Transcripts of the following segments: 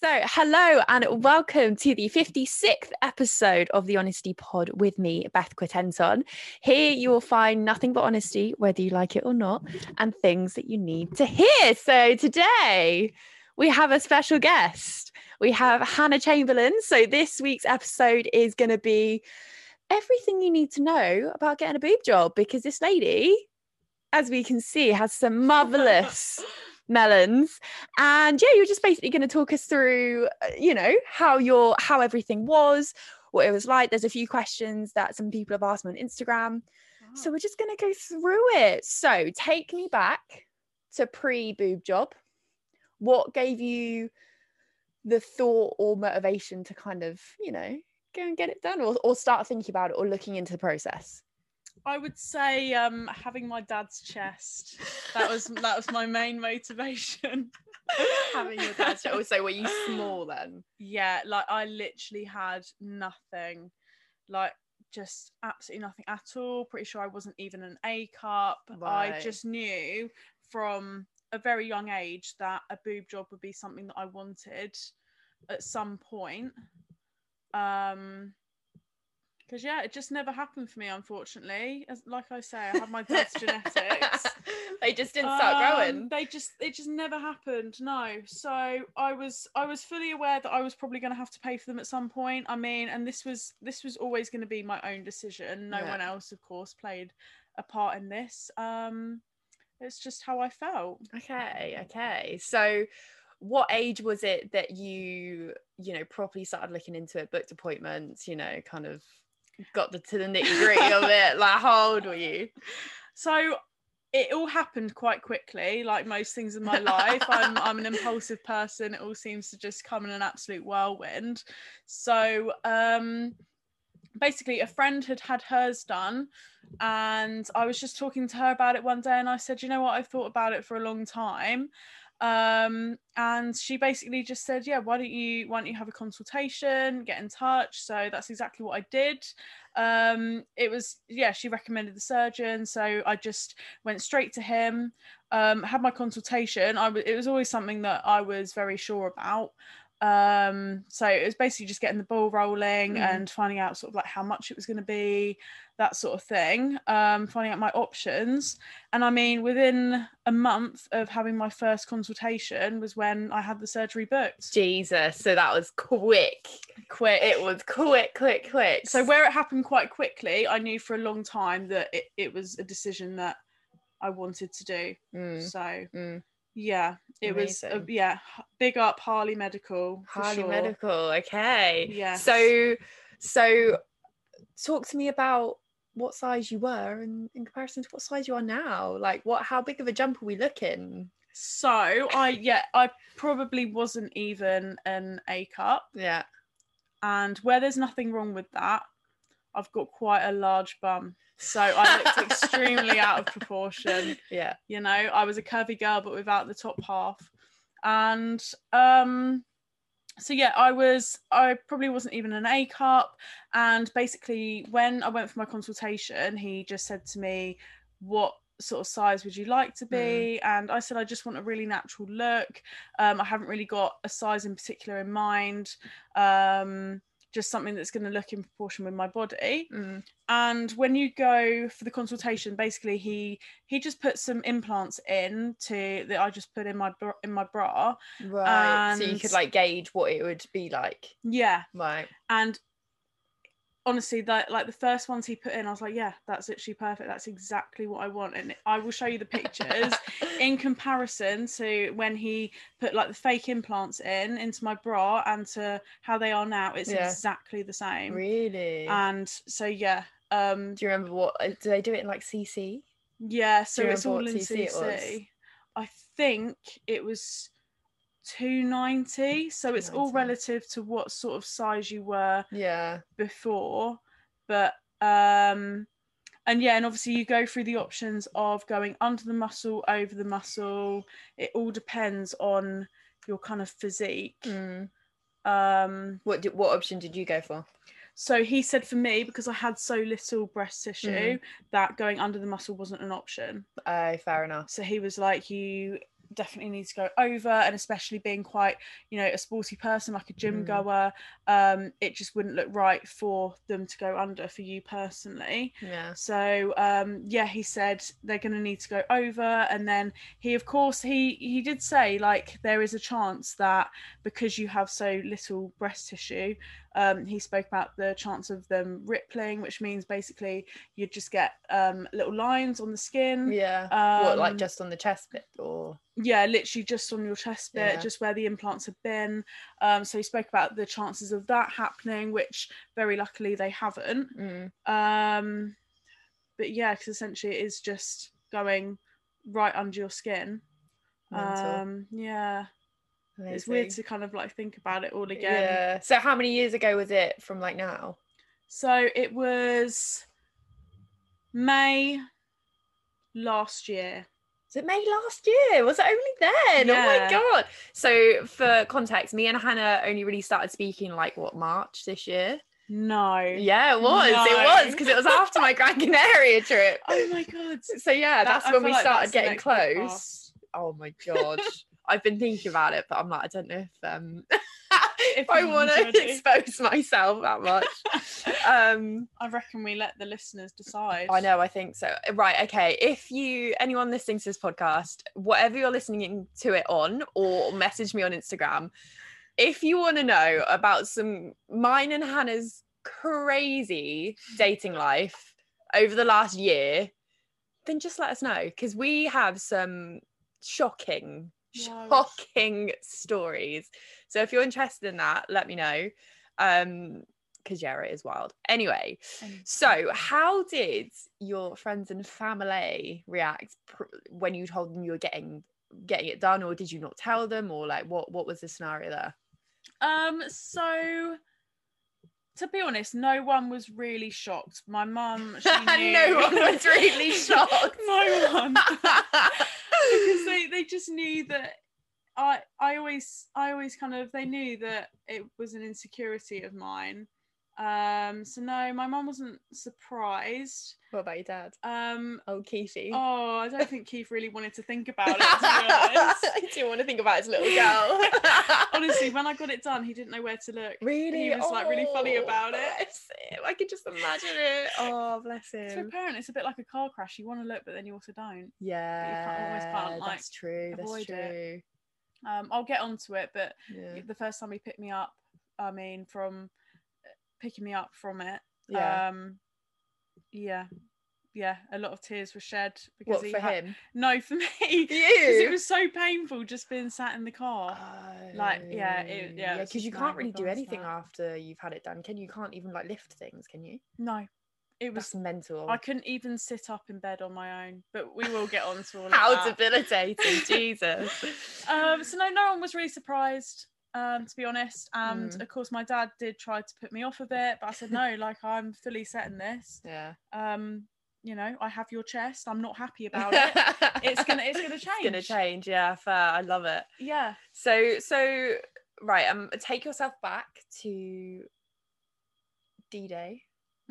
So, hello and welcome to the 56th episode of the Honesty Pod with me, Beth Quittenton. Here you will find nothing but honesty, whether you like it or not, and things that you need to hear. So, today we have a special guest. We have Hannah Chamberlain. So, this week's episode is going to be everything you need to know about getting a boob job because this lady, as we can see, has some marvelous melons. And yeah you're just basically going to talk us through uh, you know how your how everything was what it was like. There's a few questions that some people have asked me on instagram. So we're just going to go through it. So take me back to pre boob job. What gave you the thought or motivation to kind of you know go and get it done or, or start thinking about it or looking into the process I would say um, having my dad's chest. That was that was my main motivation. having your dad's chest. Also, were you small then? Yeah, like I literally had nothing, like just absolutely nothing at all. Pretty sure I wasn't even an A cup. Right. I just knew from a very young age that a boob job would be something that I wanted at some point. Um, because yeah, it just never happened for me, unfortunately. As like I say, I have my dad's genetics. they just didn't start Um, growing. They just it just never happened. No. So I was I was fully aware that I was probably going to have to pay for them at some point. I mean, and this was this was always going to be my own decision. No Yeah. one else, of course, played a part in this. Um, it's just how I felt. Okay, okay. So what age was it that you, you know, properly started looking into it, booked appointments, you know, kind of got the to the nitty gritty of it? Like how old were you? So it all happened quite quickly, like most things in my life. I'm I'm an impulsive person. It all seems to just come in an absolute whirlwind. So um basically a friend had had hers done and I was just talking to her about it one day and I said, you know what, I've thought about it for a long time. Um and she basically just said, Yeah, why don't you why don't you have a consultation, get in touch? So that's exactly what I did um it was yeah she recommended the surgeon so i just went straight to him um had my consultation i was it was always something that i was very sure about um so it was basically just getting the ball rolling Mhm. and finding out sort of like how much it was going to be that sort of thing um finding out my options and i mean within a month of having my first consultation was when i had the surgery booked Jesus. So that was quick. quick It was quick, quick, quick. so where it happened quite quickly i knew for a long time that it, it was a decision that i wanted to do Mm, so mm. yeah it was a, yeah big up harley medical Harley sure. Medical. Okay. Yeah. So, so talk to me about what size you were in, in comparison to what size you are now. Like, what? How big of a jump are we looking? so i yeah i probably wasn't even an a cup Yeah. and where there's nothing wrong with that i've got quite a large bum so i looked extremely out of proportion Yeah. you know i was a curvy girl but without the top half and um so yeah i was i probably wasn't even an a cup and basically when i went for my consultation he just said to me what sort of size would you like to be? And i said i just want a really natural look. Um, i haven't really got a size in particular in mind. Um, just something that's going to look in proportion with my body Mm. and when you go for the consultation basically he he just put some implants in to that i just put in my bra, in my bra Right. so you could like gauge what it would be like. yeah Right. and honestly that like the first ones he put in i was like yeah that's literally perfect that's exactly what i want and i will show you the pictures in comparison to when he put like the fake implants in into my bra and to how they are now it's Yeah. exactly the same really. and so yeah um do you remember what? uh, Do they do it in like CC? Yeah, so it's all in CC? CC. I think it was 290. So it's all relative to what sort of size you were Yeah. before. But um and yeah, and obviously you go through the options of going under the muscle, over the muscle. It all depends on your kind of physique. Mm. Um What did, what option did you go for? so he said for me because I had so little breast tissue Mm. that going under the muscle wasn't an option. Oh, fair enough. So he was like, you definitely need to go over and especially being quite you know a sporty person like a gym Mm. goer um it just wouldn't look right for them to go under for you personally Yeah. so um yeah he said they're going to need to go over and then he of course he he did say like there is a chance that because you have so little breast tissue um he spoke about the chance of them rippling which means basically you'd just get um little lines on the skin Yeah. um, what, like just on the chest bit or? yeah literally just on your chest bit Yeah. just where the implants have been um so he spoke about the chances of that happening which very luckily they haven't Mm. um but yeah because essentially it is just going right under your skin Mental. um yeah it's weird to kind of like think about it all again Yeah. So how many years ago was it from like now? so it was may last year Was it May last year? Was it only then? Oh my god. So for context, me and Hannah only really started speaking like what March this year. no Yeah, it was. It was because it was after my Gran Canaria trip. oh my god So yeah, That- that's I when we like started getting close. Oh my god. I've been thinking about it, but I'm like, I don't know if um if I want to expose myself that much. Um I reckon we let the listeners decide. I know, I think so. Right, okay. If you anyone listening to this podcast, whatever you're listening to it on, or message me on Instagram, if you want to know about some mine and Hannah's crazy dating life over the last year, then just let us know because we have some shocking. Shocking stories. So if you're interested in that, let me know. Um, because yeah, it is wild. Anyway, so, how did your friends and family react pr- when you told them you were getting getting it done, or did you not tell them, or like what what was the scenario there? Um, so to be honest, no one was really shocked. My mum, no one was really shocked. no one. Because they, they just knew that I I always I always kind of they knew that it was an insecurity of mine. Um, so no, my mum wasn't surprised. what about your dad? Um, Oh, Keithy. oh, I don't think Keith really wanted to think about it. To be honest. I didn't want to think about his little girl. Honestly, when I got it done, he didn't know where to look. really, he was, like, really funny Oh, about it. I could just imagine it. Oh, bless him. For a parent, it's a bit like a car crash. You want to look, but then you also don't. Yeah, almost can't, like, that's true. That's true. it. Um, I'll get onto it, but Yeah. the first time he picked me up, I mean, from picking me up from it, Yeah. um, yeah, yeah, a lot of tears were shed because what for had- him? No, for me, because it was so painful just being sat in the car. Like, yeah, it- yeah, because you can't really do anything that. after you've had it done, can you? You can't even like lift things, can you? No, it was. That's mental. I couldn't even sit up in bed on my own, but we will get on to all of How debilitating, Jesus. um, so no, no one was really surprised, um, to be honest. And Mm. of course, my dad did try to put me off a bit, but I said no, like I'm fully set in this. Yeah. Um, you know, I have your chest. I'm not happy about it. It's gonna, it's gonna change. It's gonna change. Yeah, fair. I love it. Yeah. So, so right. Um, take yourself back to D Day.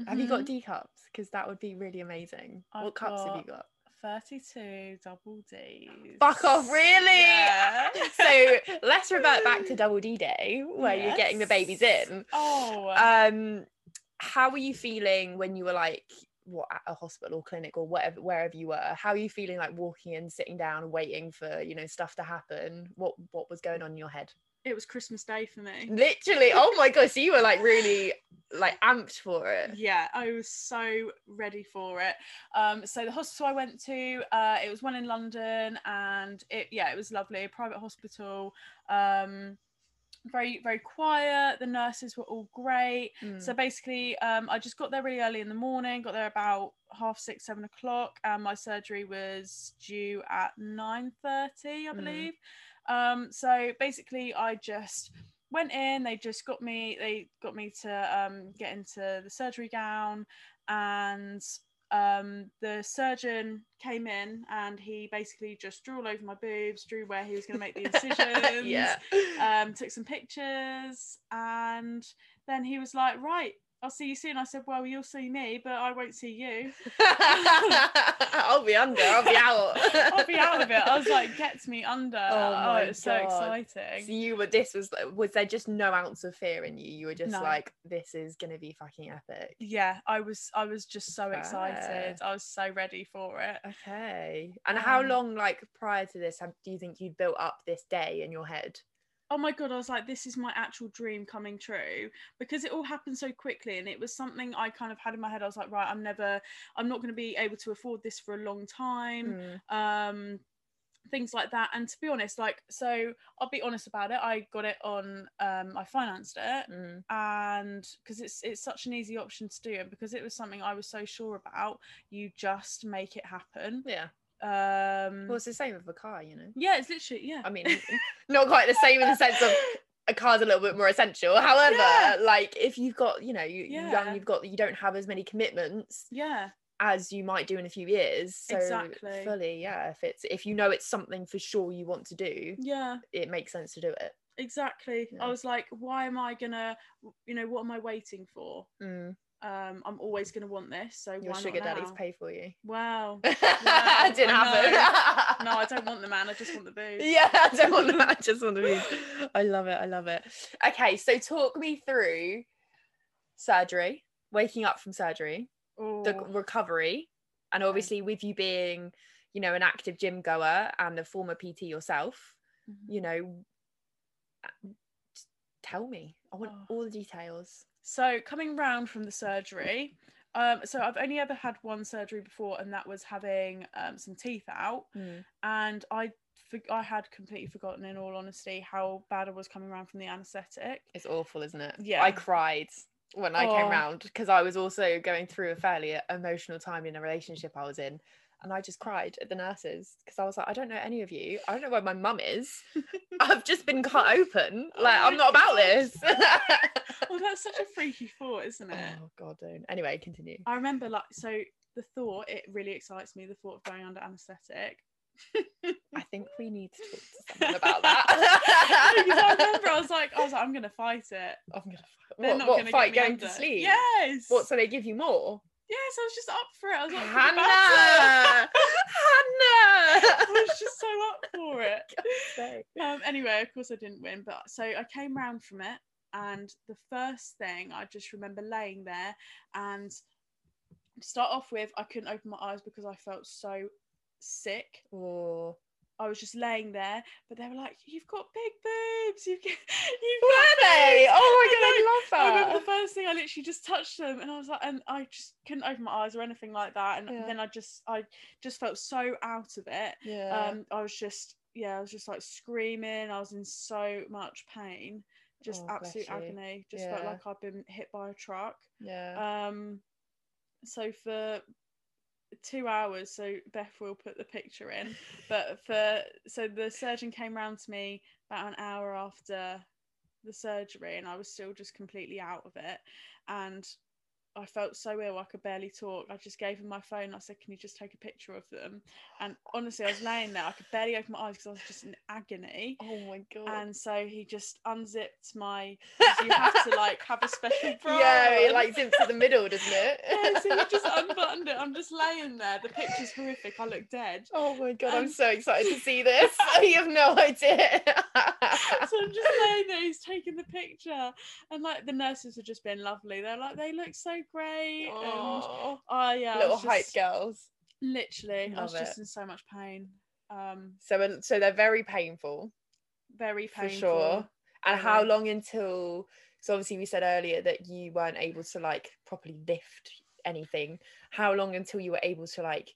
Have you got Mhm. D cups? Because that would be really amazing. I've what cups have you got? 32 double D's. Fuck off, really? Yeah. so let's revert back to Double D Day, where you're getting the babies in. Oh. Um, how were you feeling when you were like, what at a hospital or clinic or whatever, wherever you were? How are you feeling like walking in, sitting down, and waiting for you know stuff to happen? What what was going on in your head? it was Christmas Day for me. Literally, oh my gosh. So you were like really like amped for it. Yeah, I was so ready for it. Um, so the hospital I went to, uh, it was one in London, and it yeah, it was lovely, a private hospital. Um, very very quiet. The nurses were all great. Mm. So basically, um, I just got there really early in the morning. Got there about half six, seven o'clock, and my surgery was due at nine thirty, I Mm. believe. Um, so basically, I just went in. They just got me. They got me to um, get into the surgery gown, and um, the surgeon came in and he basically just drew all over my boobs, drew where he was going to make the incisions yeah. um, took some pictures, and then he was like, "Right, I'll see you soon. I said, Well, you'll see me, but I won't see you. I'll be under. I'll be out. I'll be out of it. I was like, Gets me under. Oh my it's so exciting. So you were. This was. Was there just no ounce of fear in you? You were just No. like, this is gonna be fucking epic. yeah, I was I was just so Fair. excited. I was so ready for it. Okay. And how Um, long, like prior to this, have, do you think you'd built up this day in your head? Oh my god i was like this is my actual dream coming true because it all happened so quickly and it was something i kind of had in my head i was like right i'm never i'm not going to be able to afford this for a long time Mm. um things like that and to be honest like so i'll be honest about it i got it on um i financed it Mm. and because it's it's such an easy option to do and because it was something i was so sure about you just make it happen Yeah. Um Well, it's the same with a car, you know. yeah it's literally yeah I mean, not quite the same in the sense of a car's a little bit more essential. However, Yeah. like if you've got, you know, you you're Yeah. young, you've got, you don't have as many commitments yeah as you might do in a few years. So Exactly. fully, yeah. If it's if you know it's something for sure you want to do, yeah it makes sense to do it. exactly Yeah. i was like why am i gonna you know what am i waiting for Mm. Um i'm always gonna want this so Your sugar daddies pay for you. wow I didn't I happen. no i don't want the man i just want the booze Yeah, I don't want the man. I just want the be. I love it. I love it. Okay, so talk me through surgery, waking up from surgery, the Oh, recovery, and obviously with you being, you know, an active gym goer and a former PT yourself, mhm. you know, uh, tell me. I want Oh. all the details. So coming round from the surgery um so i've only ever had one surgery before and that was having um, some teeth out Mm. and i I had completely forgotten, in all honesty, how bad I was coming around from the anaesthetic. It's awful, isn't it? Yeah. I cried when I came Oh. round because I was also going through a fairly emotional time in a relationship I was in. And I just cried at the nurses because I was like, I don't know any of you. I don't know where my mum is. I've just been cut open. Oh Like, my I'm not about God. this. Well, that's such a freaky thought, isn't it? oh, God, don't. Anyway, continue. I remember, like, so the thought, it really excites me, the thought of going under anaesthetic. I think we need to talk to someone about that. Because I remember I was like, I was like, I'm gonna fight it. I'm gonna fight. They're What, not what gonna fight going to sleep? Yes. What, so they give you more? Yes, I was just up for it. I was like, Hannah! Hannah! I was just so up for it. Um, anyway, of course I didn't win, but so I came round from it, and the first thing I just remember laying there, and to start off with, I couldn't open my eyes because I felt so sick. Oh. I was just laying there, but they were like, "You've got big boobs. You've got, you've Were got they? boobs." Oh my I god, I I love remember the first thing I literally just touched them, and I was like, and I just couldn't open my eyes or anything like that, and Yeah. then I just, I just felt so out of it. Yeah. Um, I was just, yeah, I was just like screaming. I was in so much pain, just Oh, absolute agony. Just felt like I'd been hit by a truck. yeah. Um, so for two hours, so Beth will put the picture in, but for so the surgeon came round to me about an hour after the surgery, and I was still just completely out of it, and I felt so ill I could barely talk. I just gave him my phone. I said, "Can you just take a picture of them?" And honestly, I was laying there. I could barely open my eyes because I was just in agony. oh my god. And so he just unzipped my. you have to like have a special bra. yeah, it like zips to the middle, doesn't it? Yeah, so he just unbuttoned it. I'm just laying there. The picture's horrific. I look dead. Oh my god, I'm Um, so excited to see this. you have no idea. So I'm just laying there. He's taking the picture, and like the nurses have just been lovely. They're like, they look so great. And oh yeah, little hype just- girls. Literally, I was Love just in so much pain. Um, So, so they're very painful very for painful. sure. And how long until? So obviously we said earlier that you weren't able to like properly lift anything. How long until you were able to like,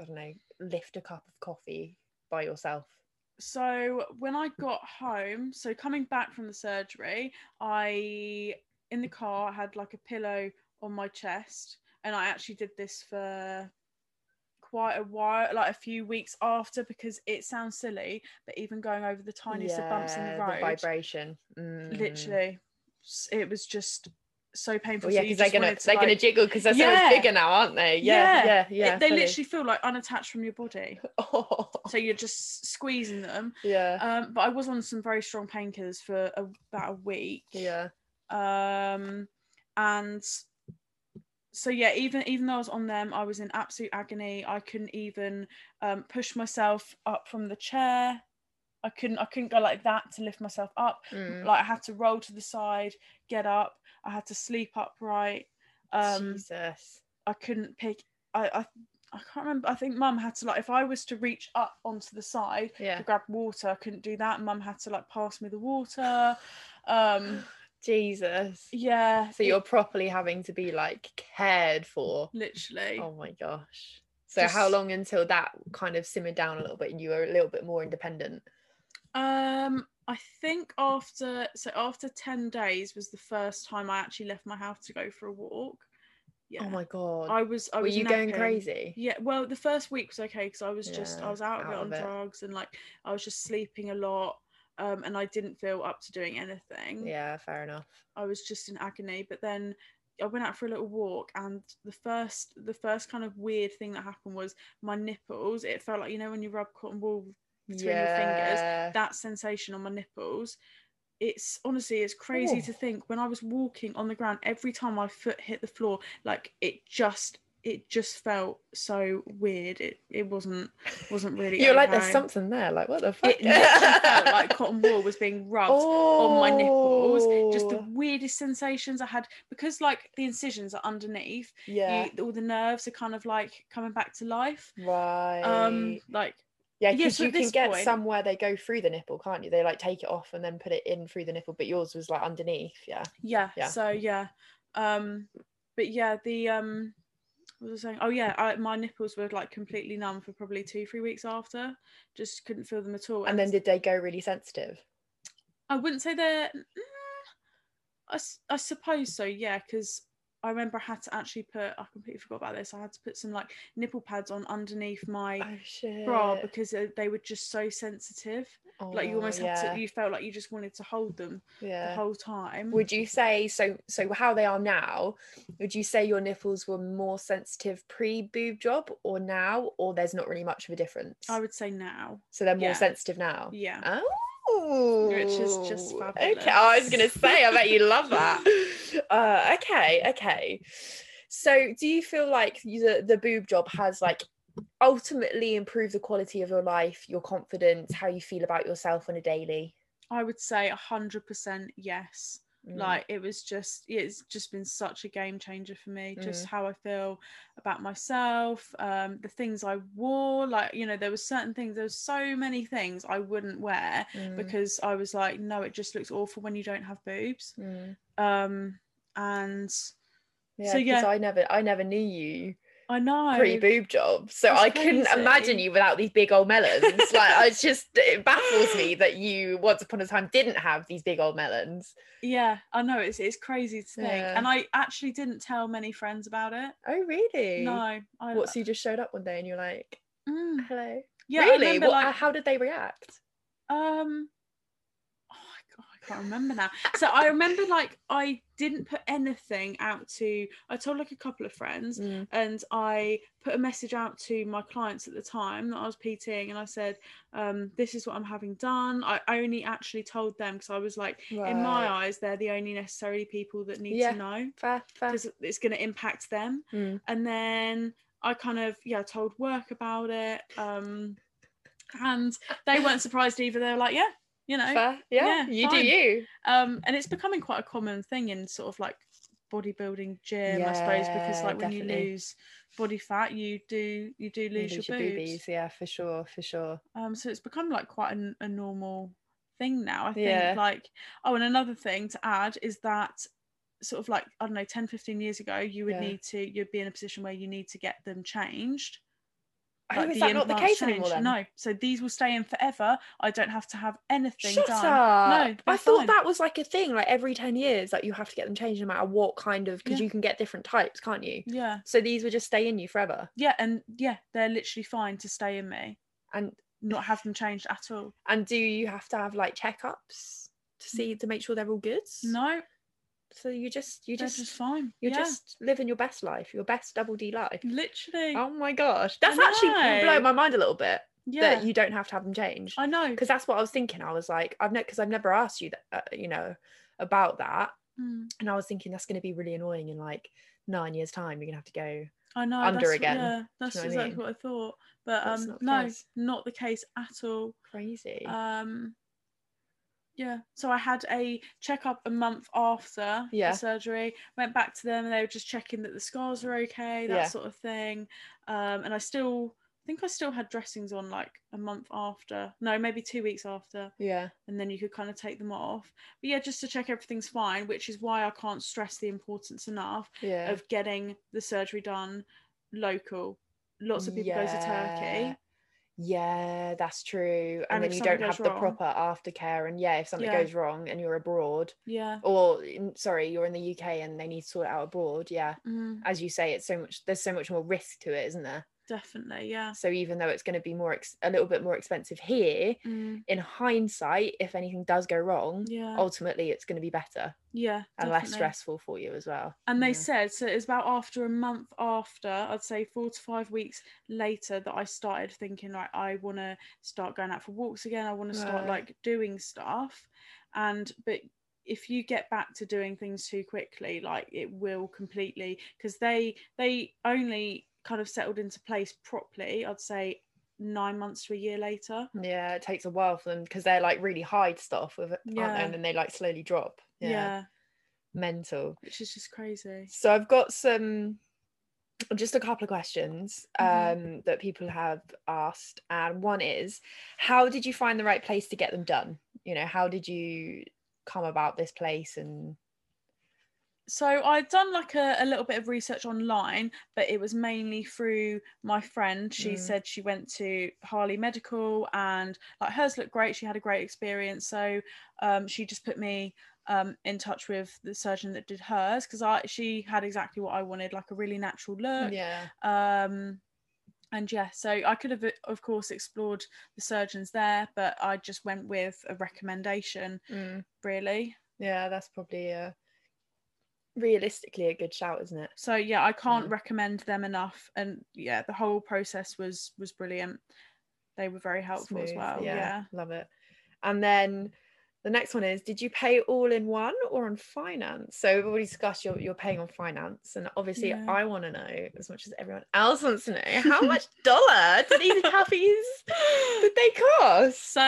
I don't know, lift a cup of coffee by yourself? So when I got home, so coming back from the surgery, I in the car I had like a pillow on my chest, and I actually did this for quite a while, like a few weeks after, because it sounds silly, but even going over the tiniest of bumps in the Yeah, road, vibration. Mm. literally, it was just so painful. Well, yeah, so because they're gonna to, they're gonna jiggle because they're so Yeah. much bigger now, aren't they? Yeah, yeah, yeah. It- they fully. literally feel like unattached from your body, Oh, so you're just squeezing them. yeah, Um, but I was on some very strong painkillers for a, about a week. yeah. Um, and so yeah even even though i was on them i was in absolute agony i couldn't even um, push myself up from the chair i couldn't i couldn't go like that to lift myself up Mm. like i had to roll to the side get up i had to sleep upright um Jesus. i couldn't pick i i I can't remember. I think mum had to like if I was to reach up onto the side Yeah. to grab water, I couldn't do that. Mum had to like pass me the water. Um Jesus. yeah. So you're properly having to be like cared for. literally Oh my gosh. So how long until that kind of simmered down a little bit and you were a little bit more independent? Um, I think after so after ten days was the first time I actually left my house to go for a walk. Yeah, Oh my god. I was. I were was you going crazy? Yeah, well, the first week was okay because I was just I was out of out it on drugs and like I was just sleeping a lot, um, and I didn't feel up to doing anything. Yeah, fair enough. I was just in agony. But then I went out for a little walk, and the first the first kind of weird thing that happened was my nipples. It felt like you know when you rub cotton wool between your fingers, that sensation on my nipples it's honestly it's crazy Oh. to think when i was walking on the ground every time my foot hit the floor like it just it just felt so weird it it wasn't wasn't really You're like, there's something there. Like, what the fuck? it felt like cotton wool was being rubbed on my nipples just the Oh, weirdest sensations i had because like the incisions are underneath yeah, you, all the nerves are kind of like coming back to life right. um like yeah, yeah, because so you can get point- some where they go through the nipple, can't you? They like take it off and then put it in through the nipple, but yours was like underneath. Yeah. yeah, Yeah. so yeah um but yeah the um what was I saying oh yeah I, my nipples were like completely numb for probably two three weeks after just couldn't feel them at all And then did they go really sensitive? I wouldn't say they're mm, I, I suppose so yeah because I remember I had to actually put I completely forgot about this I had to put some like nipple pads on underneath my Oh bra because uh, they were just so sensitive like you Oh, almost had to you felt like you just wanted to hold them the whole time Would you say so? So how they are now? Would you say your nipples were more sensitive pre boob job or now, or there's not really much of a difference? I would say now So they're more yeah. sensitive now. yeah Oh, Which is just Okay, I was gonna say, I bet you love that. Uh, okay, okay. So, do you feel like the the boob job has like ultimately improved the quality of your life, your confidence, how you feel about yourself on a daily? I would say a hundred percent yes. Mm, Like it was just it's just been such a game changer for me. Just Mm. how I feel about myself, um, the things I wore. Like you know, there was certain things. There was so many things I wouldn't wear mm, because I was like, no, it just looks awful when you don't have boobs. mm. Um, and Yeah, So, because yeah. I never, I never knew you I know pre boob job, so It's I couldn't imagine you without these big old melons. like, it's just it baffles me that you once upon a time didn't have these big old melons. Yeah, I know it's it's crazy to think, Yeah. and I actually didn't tell many friends about it. Oh, really? No, I What? So you just showed up one day and you're like, Mm, "Hello." yeah, really? remember, What, like, how did they react? Um, I can't remember now. So I remember like I didn't put anything out to. I told like a couple of friends, Mm, and I put a message out to my clients at the time that I was PTing, and I said, um, "This is what I'm having done." I, only actually told them because I was like, in my eyes, they're the only necessarily people that need Yeah. to know fair, fair. because it's going to impact them. Mm, And then I kind of yeah told work about it. Um, and they weren't surprised either. They were like, "Yeah, you know." fair. Yeah, yeah, you do you. um and it's becoming quite a common thing in sort of like bodybuilding gym i suppose because like when you lose body fat you do you do You lose, lose your, your boobs boobies. Yeah, for sure, for sure. um so it's become like quite a, a normal thing now i think Yeah. like oh and another thing to add is that sort of like i don't know 10 15 years ago you would Yeah. need to you'd be in a position where you need to get them changed Oh, like is that not the case anymore then? no so these will stay in forever i don't have to have anything Shut done up. no I thought fine. that was like a thing, like every 10 years, like you have to get them changed no matter what kind of, because Yeah. you can get different types, can't you? yeah So these would just stay in you forever. Yeah, and yeah, they're literally fine to stay in me, And not have them changed at all. and do you have to have like checkups to see to make sure they're all good? No, So you just you just, just, fine. you're yeah, just living your best life, your best double D life. literally. Oh my gosh. That's actually blowing my mind a little bit yeah, that you don't have to have them changed. I know. because that's what I was thinking. I was like, I've never because I've never asked you that, uh, you know, about that. Mm. And I was thinking that's going to be really annoying in like nine years' time. You're going to have to go. I know Under again. Yeah, that's know what I exactly mean? what I thought. But um, not no, case. not the case at all. Crazy. Um, yeah. So I had a checkup a month after Yeah. the surgery. Went back to them, and they were just checking that the scars were okay, that Yeah. sort of thing. Um, and I still I think I still had dressings on like a month after. No, maybe two weeks after. yeah. and then you could kind of take them off. But yeah, just to check everything's fine, which is why I can't stress the importance enough Yeah. of getting the surgery done local. Lots of people go to Turkey. Yeah, that's true. And, And then you don't have goes the wrong- proper aftercare. And yeah, if something Yeah. goes wrong and you're abroad, Yeah. or sorry, you're in the UK and they need to sort it out abroad, yeah, Mm, as you say, it's so much. There's so much more risk to it, isn't there? Definitely. Yeah. So even though it's going to be more, ex- a little bit more expensive here, Mm, in hindsight, if anything does go wrong, yeah. ultimately it's going to be better yeah. and less stressful for you as well. And they Yeah. said so. It was about after a month after, I'd say four to five weeks later, that I started thinking like I want to start going out for walks again. I want to start Right. like doing stuff, and but if you get back to doing things too quickly, like it will completely because they they only kind of settled into place properly. I'd say nine months to a year later. Yeah, it takes a while for them because they're like really hide stuff with it, aren't? Yeah. And then they like slowly drop. Yeah. yeah. mental. which is just crazy. So I've got some just a couple of questions um Mhm. that people have asked and one is how did you find the right place to get them done you know how did you come about this place and so I'd done like a, a little bit of research online, but it was mainly through my friend. She Mm. said she went to Harley Medical and like hers looked great. She had a great experience. So um, she just put me um, in touch with the surgeon that did hers because I she had exactly what I wanted, like a really natural look. yeah Um, and yeah, so I could have, of course, explored the surgeons there, but I just went with a recommendation, Mm. really. yeah that's probably uh realistically a good shout isn't it? So yeah i can't Yeah. recommend them enough and yeah the whole process was was brilliant. They were very helpful as well yeah, love it. And then the next one is did you pay all in one or on finance? So we've already discussed you're, you're paying on finance and obviously Yeah. i want to know as much as everyone else wants to know how much dollar did these puppies did they cost? So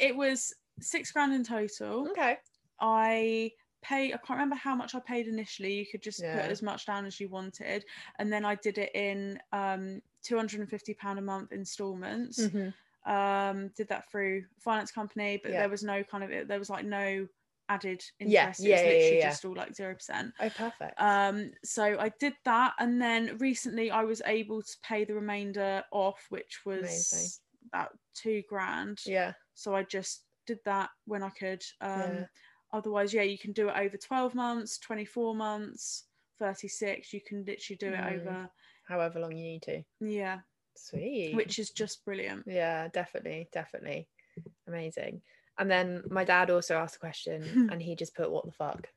it was six grand in total. Okay. I pay i can't remember how much i paid initially you could just Yeah. put as much down as you wanted and then i did it in um 250 pound a month installments Mhm. um did that through finance company but Yeah. there was no kind of there was like no added interest Yeah, it was yeah, yeah, literally yeah. just all like zero percent oh perfect um so i did that and then recently i was able to pay the remainder off which was Amazing. about two grand yeah so i just did that when i could um Yeah. Otherwise yeah you can do it over 12 months 24 months 36 you can literally do it Mm. over however long you need to yeah sweet which is just brilliant yeah definitely definitely amazing and then my dad also asked a question and he just put what the fuck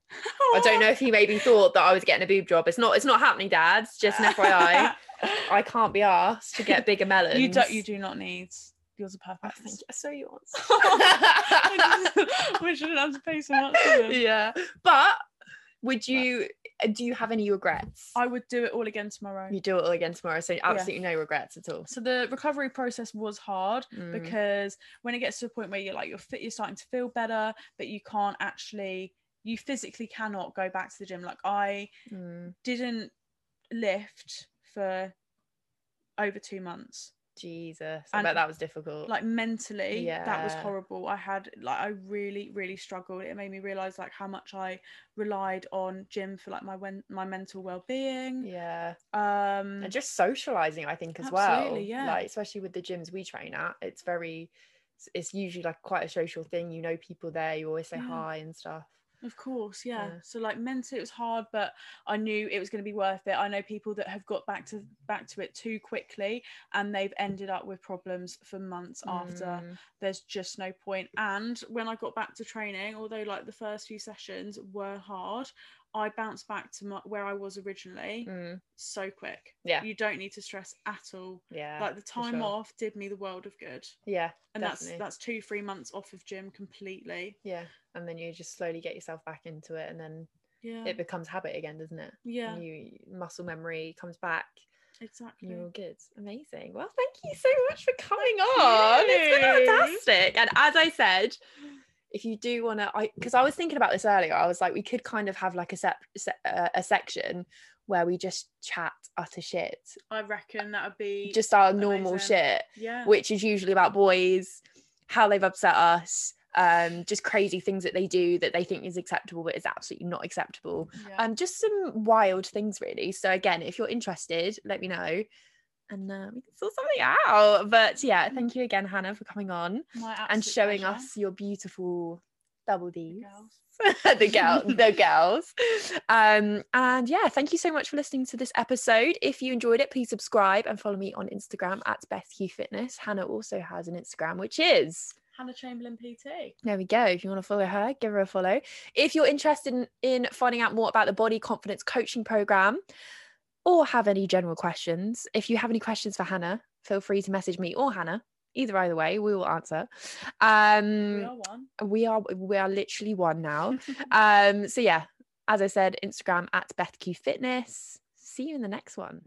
I don't know if he maybe thought that I was getting a boob job. It's not. It's not happening, Dad. Just an FYI. I can't be asked to get bigger melons. you don't you do not need yours are I perfect think so. Yours. we shouldn't have to pay so much for them. yeah, but would you? uh, Do you have any regrets? I would do it all again tomorrow. You do it all again tomorrow, so absolutely no regrets at all. So the recovery process was hard Mm, because when it gets to a point where you're like you're fit, you're starting to feel better, but you can't actually, you physically cannot go back to the gym. Like I mm, didn't lift for over two months. Jesus, I And, bet that was difficult. Like mentally, yeah. that was horrible. I had like I really, really struggled. It made me realize like how much I relied on gym for like my wen- my mental well being. yeah, Um, and just socializing, I think as well. Absolutely, yeah. Like especially with the gyms we train at, it's very. it's- It's usually like quite a social thing. You know people there. You always say Yeah. hi and stuff. Of course, yeah. Yeah. So like mentally it was hard, but I knew it was going to be worth it. I know people that have got back to back to it too quickly and they've ended up with problems for months after. Mm, There's just no point. And when I got back to training, although like the first few sessions were hard, I bounced back to my, where I was originally mm, so quick. Yeah. You don't need to stress at all. yeah. like the time sure. off did me the world of good. Yeah, And definitely. that's that's 2 3 months off of gym completely. yeah, and then you just slowly get yourself back into it, and then Yeah. it becomes habit again, doesn't it? yeah. You muscle memory comes back. Exactly. You're all good. Amazing. Well, thank you so much for coming on. It's been fantastic. And as I said, if you do want to, I because I was thinking about this earlier. I was like, we could kind of have like a set se- uh, a section where we just chat utter shit, I reckon that would be just our normal shit, yeah. which is usually about boys, how they've upset us, um, just crazy things that they do that they think is acceptable, but is absolutely not acceptable. yeah. Um, just some wild things, really. So again, if you're interested, let me know, and uh, we can sort something out. But yeah, thank you again, Hannah, for coming on and showing pleasure. us your beautiful double D's. the girl, the girls. Um, and yeah, thank you so much for listening to this episode. If you enjoyed it, please subscribe and follow me on Instagram at Beth Q Fitness. Hannah also has an Instagram, which is Hannah Chamberlain PT. there we go. If you want to follow her, give her a follow. If you're interested in, in finding out more about the body confidence coaching program or have any general questions, if you have any questions for Hannah, feel free to message me or Hannah. Either either way, we will answer. Um, We are one. we are we are literally one now. um, so yeah, as I said, Instagram at BethQ Fitness. See you in the next one.